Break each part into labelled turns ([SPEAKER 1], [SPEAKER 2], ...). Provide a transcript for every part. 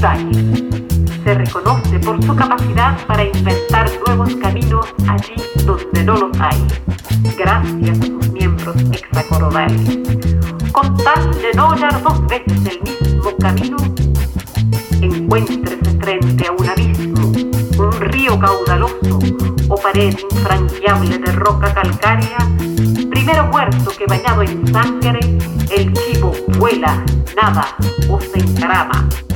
[SPEAKER 1] valles. Se reconoce por su capacidad para inventar nuevos caminos allí donde no los hay, gracias a sus miembros hexacorodales. Con tal de no hallar dos veces el mismo camino, encuéntrese frente a un abismo, un río caudaloso o pared infranqueable de roca calcárea, primero muerto que bañado en sangre, nada,
[SPEAKER 2] usen grama.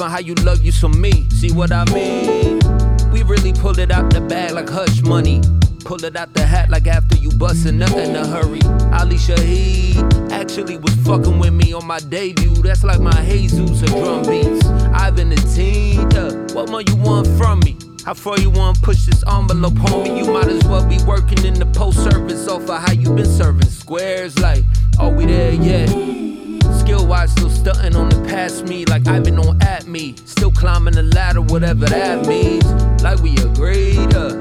[SPEAKER 2] And how you love you some me. See what I mean? We really pull it out the bag like hush money. Pull it out the hat like after you bustin' up in a hurry. Ali Shaheed actually was fucking with me on my debut. That's like my Jesus or drum beats. Ivan the teen. What more you want from me? How far you wanna push this envelope, homie? You might as well be working in the post service off of how you been serving squares. Like, are we there yet? Skill wise, still stunting on the past me, like Ivan on at me. Still climbing the ladder, whatever that means. Like we agreed. Uh.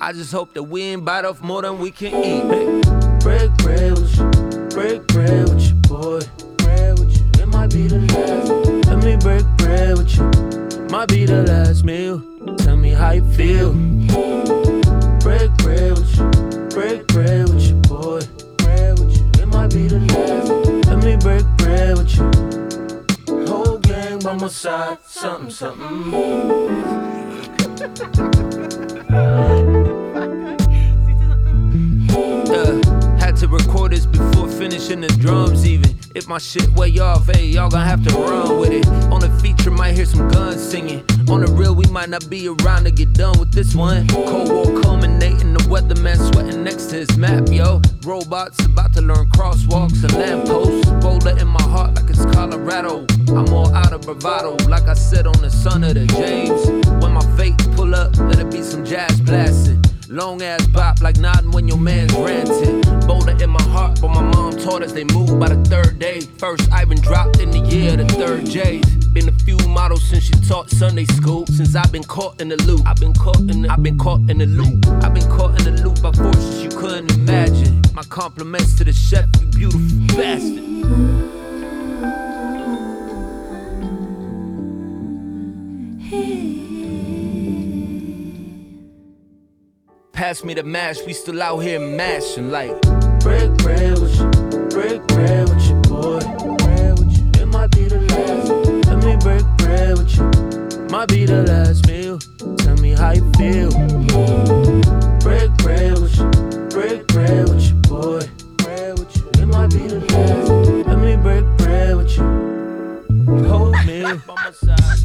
[SPEAKER 2] I just hope that we ain't bite off more than we can eat. Break bread with you, break bread with you, boy. Bread with you, it might be the last. Let me break bread with you, might be the last meal. Tell me how you feel. Break bread with you, break bread side, something, something. Uh, to record this before finishing the drums, even. If my shit way off, hey, y'all gonna have to run with it. On the feature, might hear some guns singing. On the real, we might not be around to get done with this one. Cold War culminating, the weatherman sweating next to his map, yo. Robots about to learn crosswalks and lampposts. Boulder in my heart like it's Colorado. I'm all out of bravado, like I said on the son of the James. When my fate pull up, let it be some jazz blasting. Long ass bop like nodding when your man's ranting. Boulder in my heart, but my mom taught us they move by the third day. First Ivan dropped in the year, the third J's. Been a few models since she taught Sunday school. Since I've been caught in the loop, I've been caught in the, I've been caught in the loop. I've been caught in the loop by forces you couldn't imagine. My compliments to the chef, you beautiful bastard. Pass me the mash, we still out here mashing like. Break bread with you, break bread might be the last meal. Tell me how you feel. Break bread with you, break bread with you, boy. Bread with you, it might be the last. Let me break bread with you. Hold me by my side.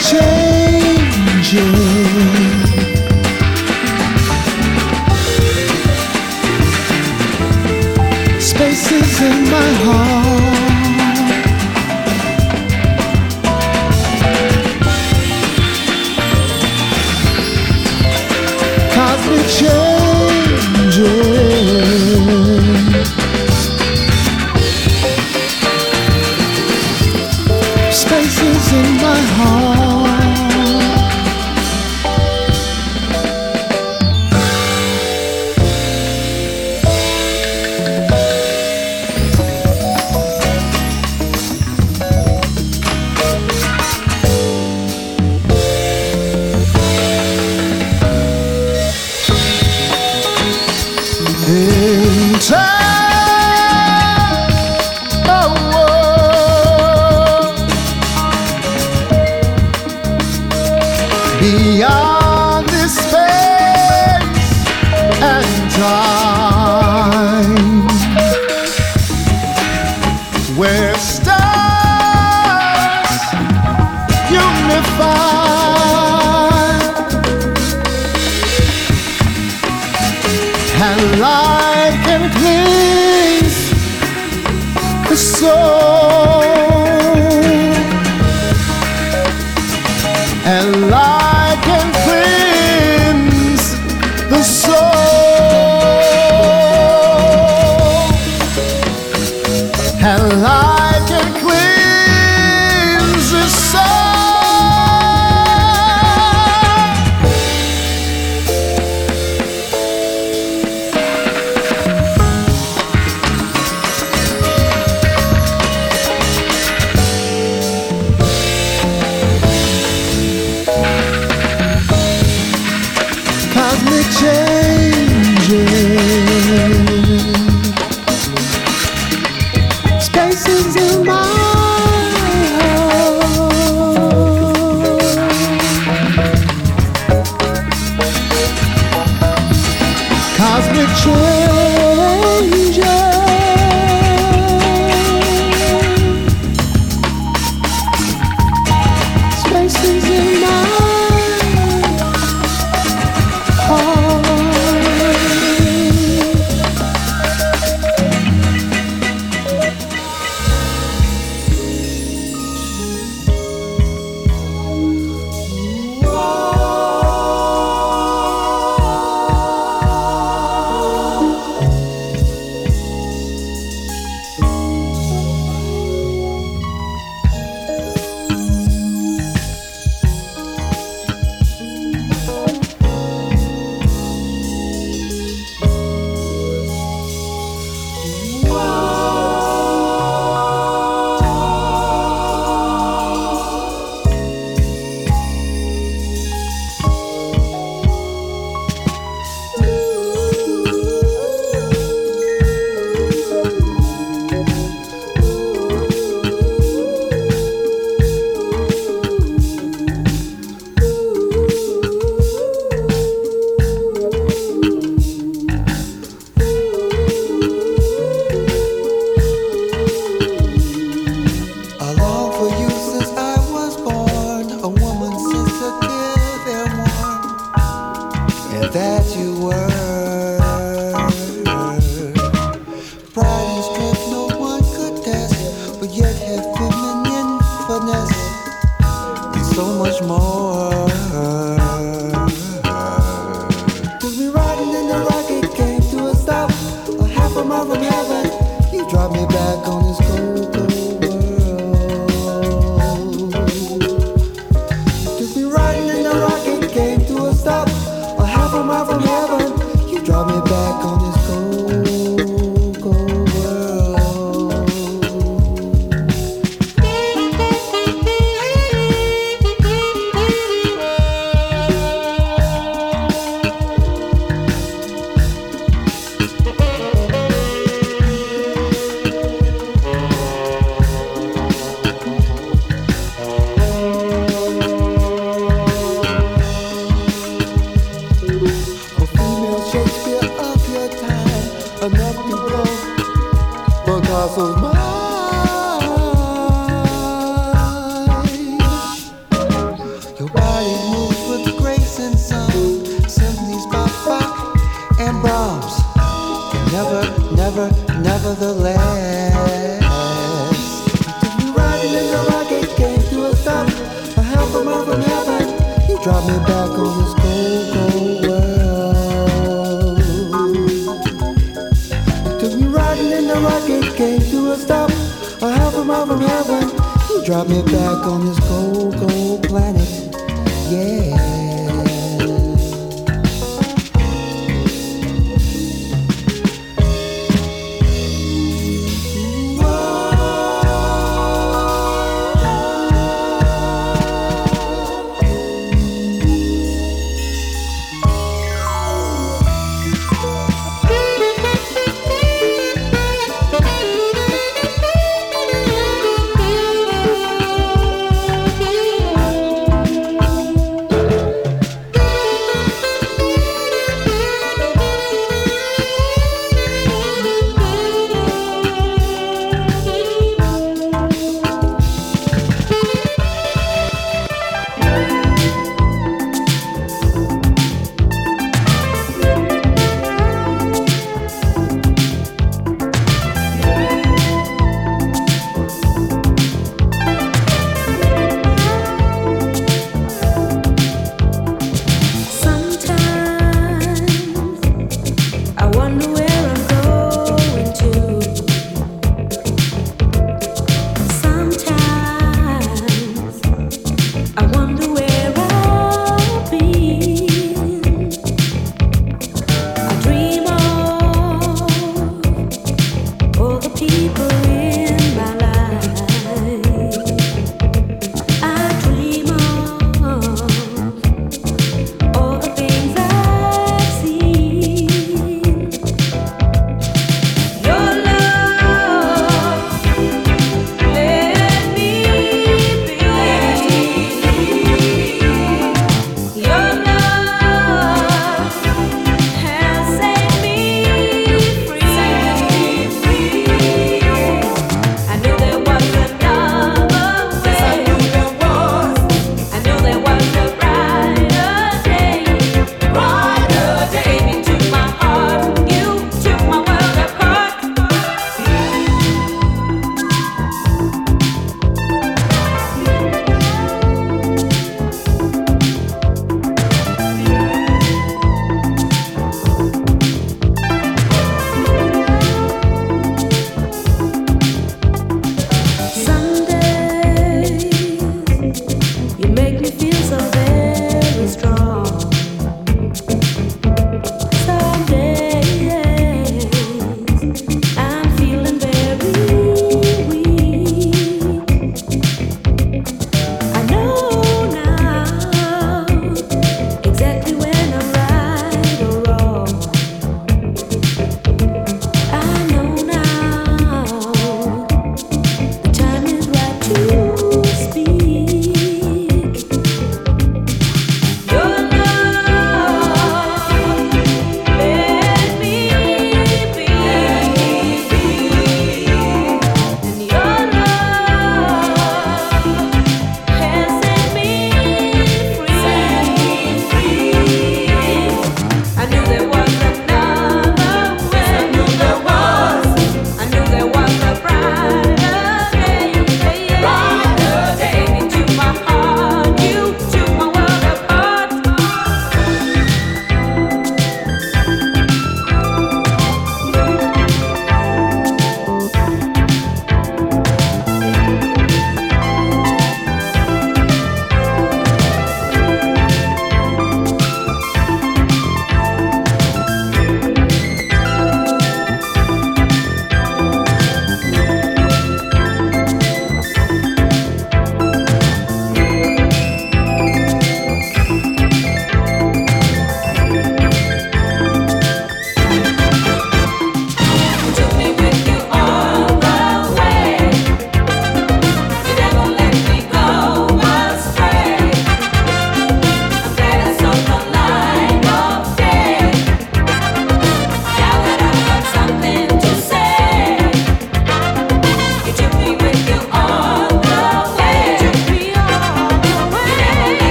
[SPEAKER 3] changing.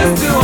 [SPEAKER 3] do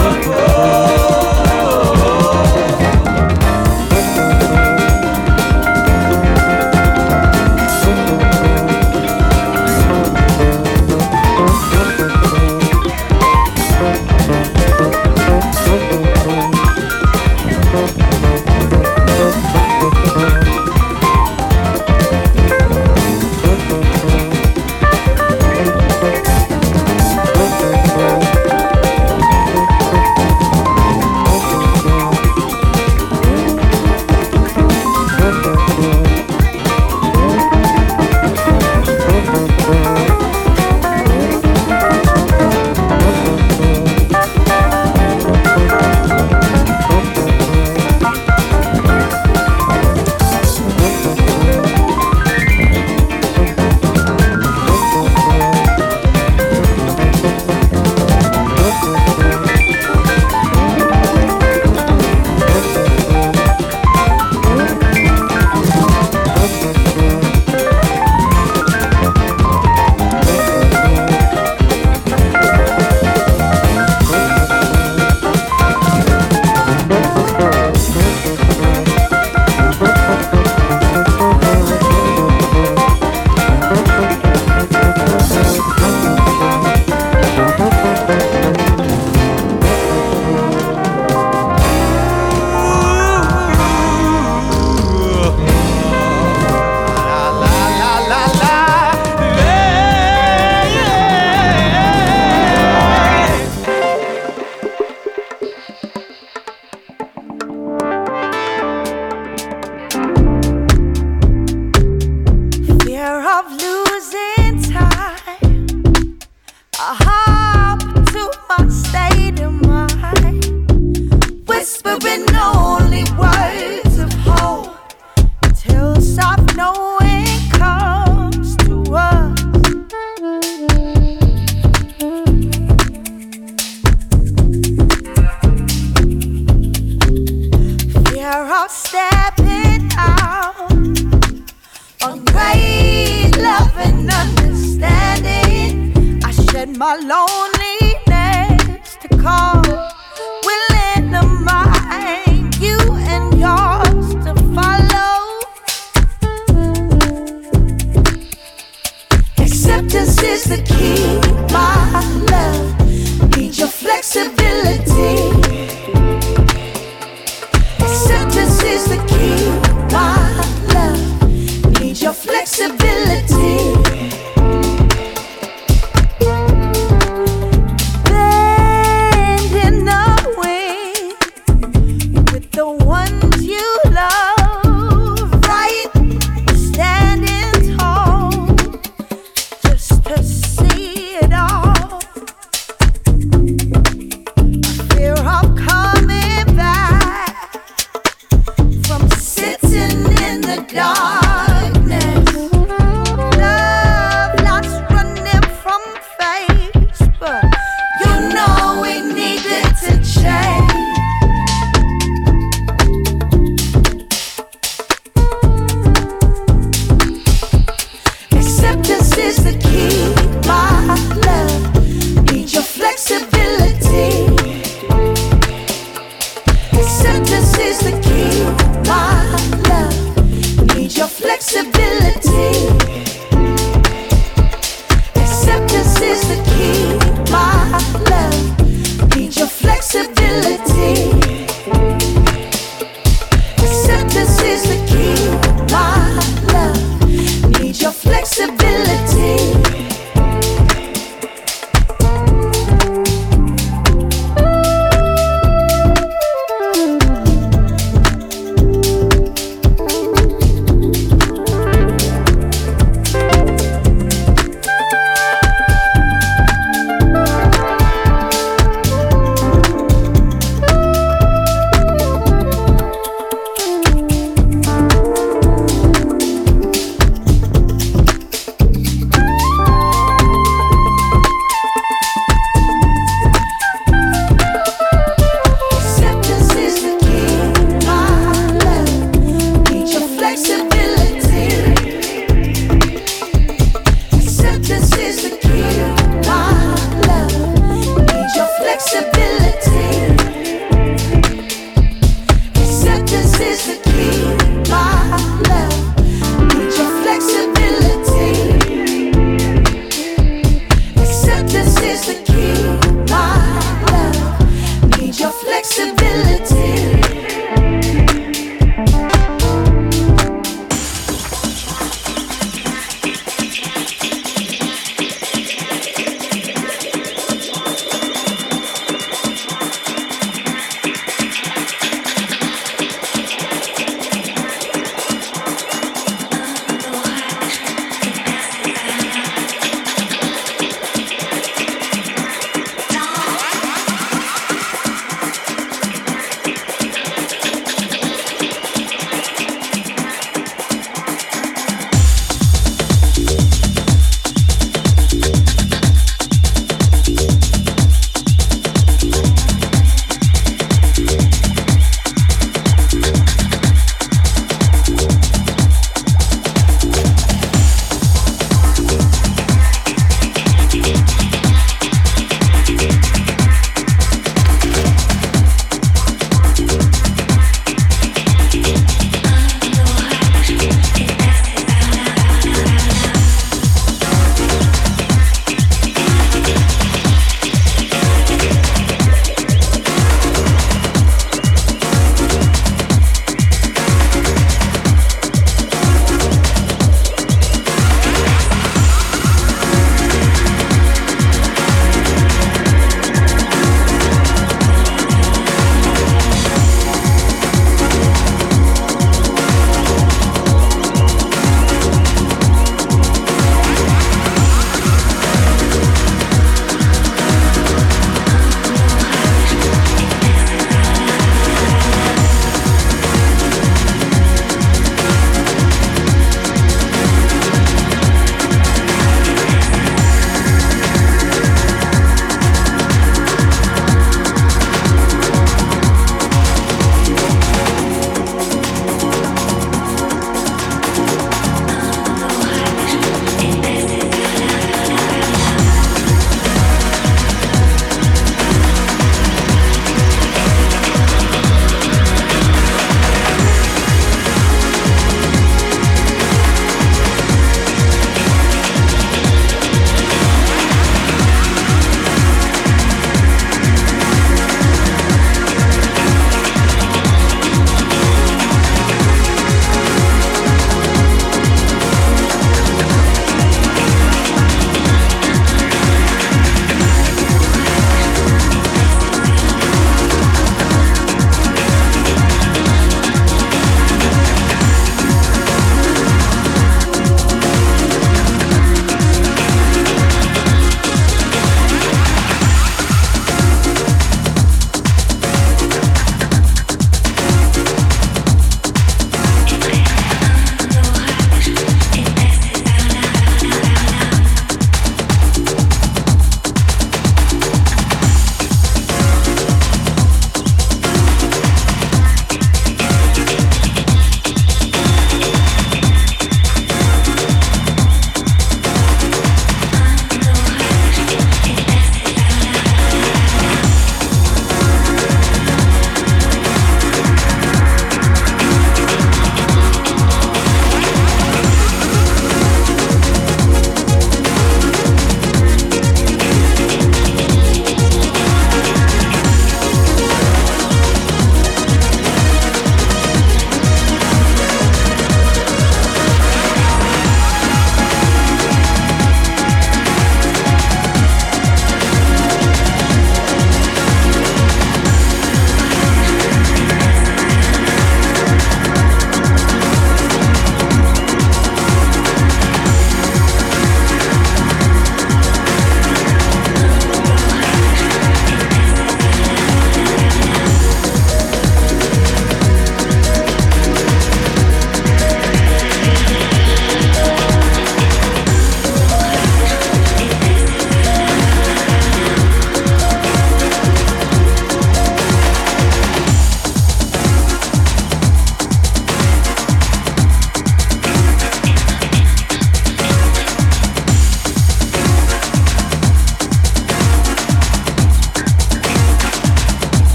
[SPEAKER 3] heart.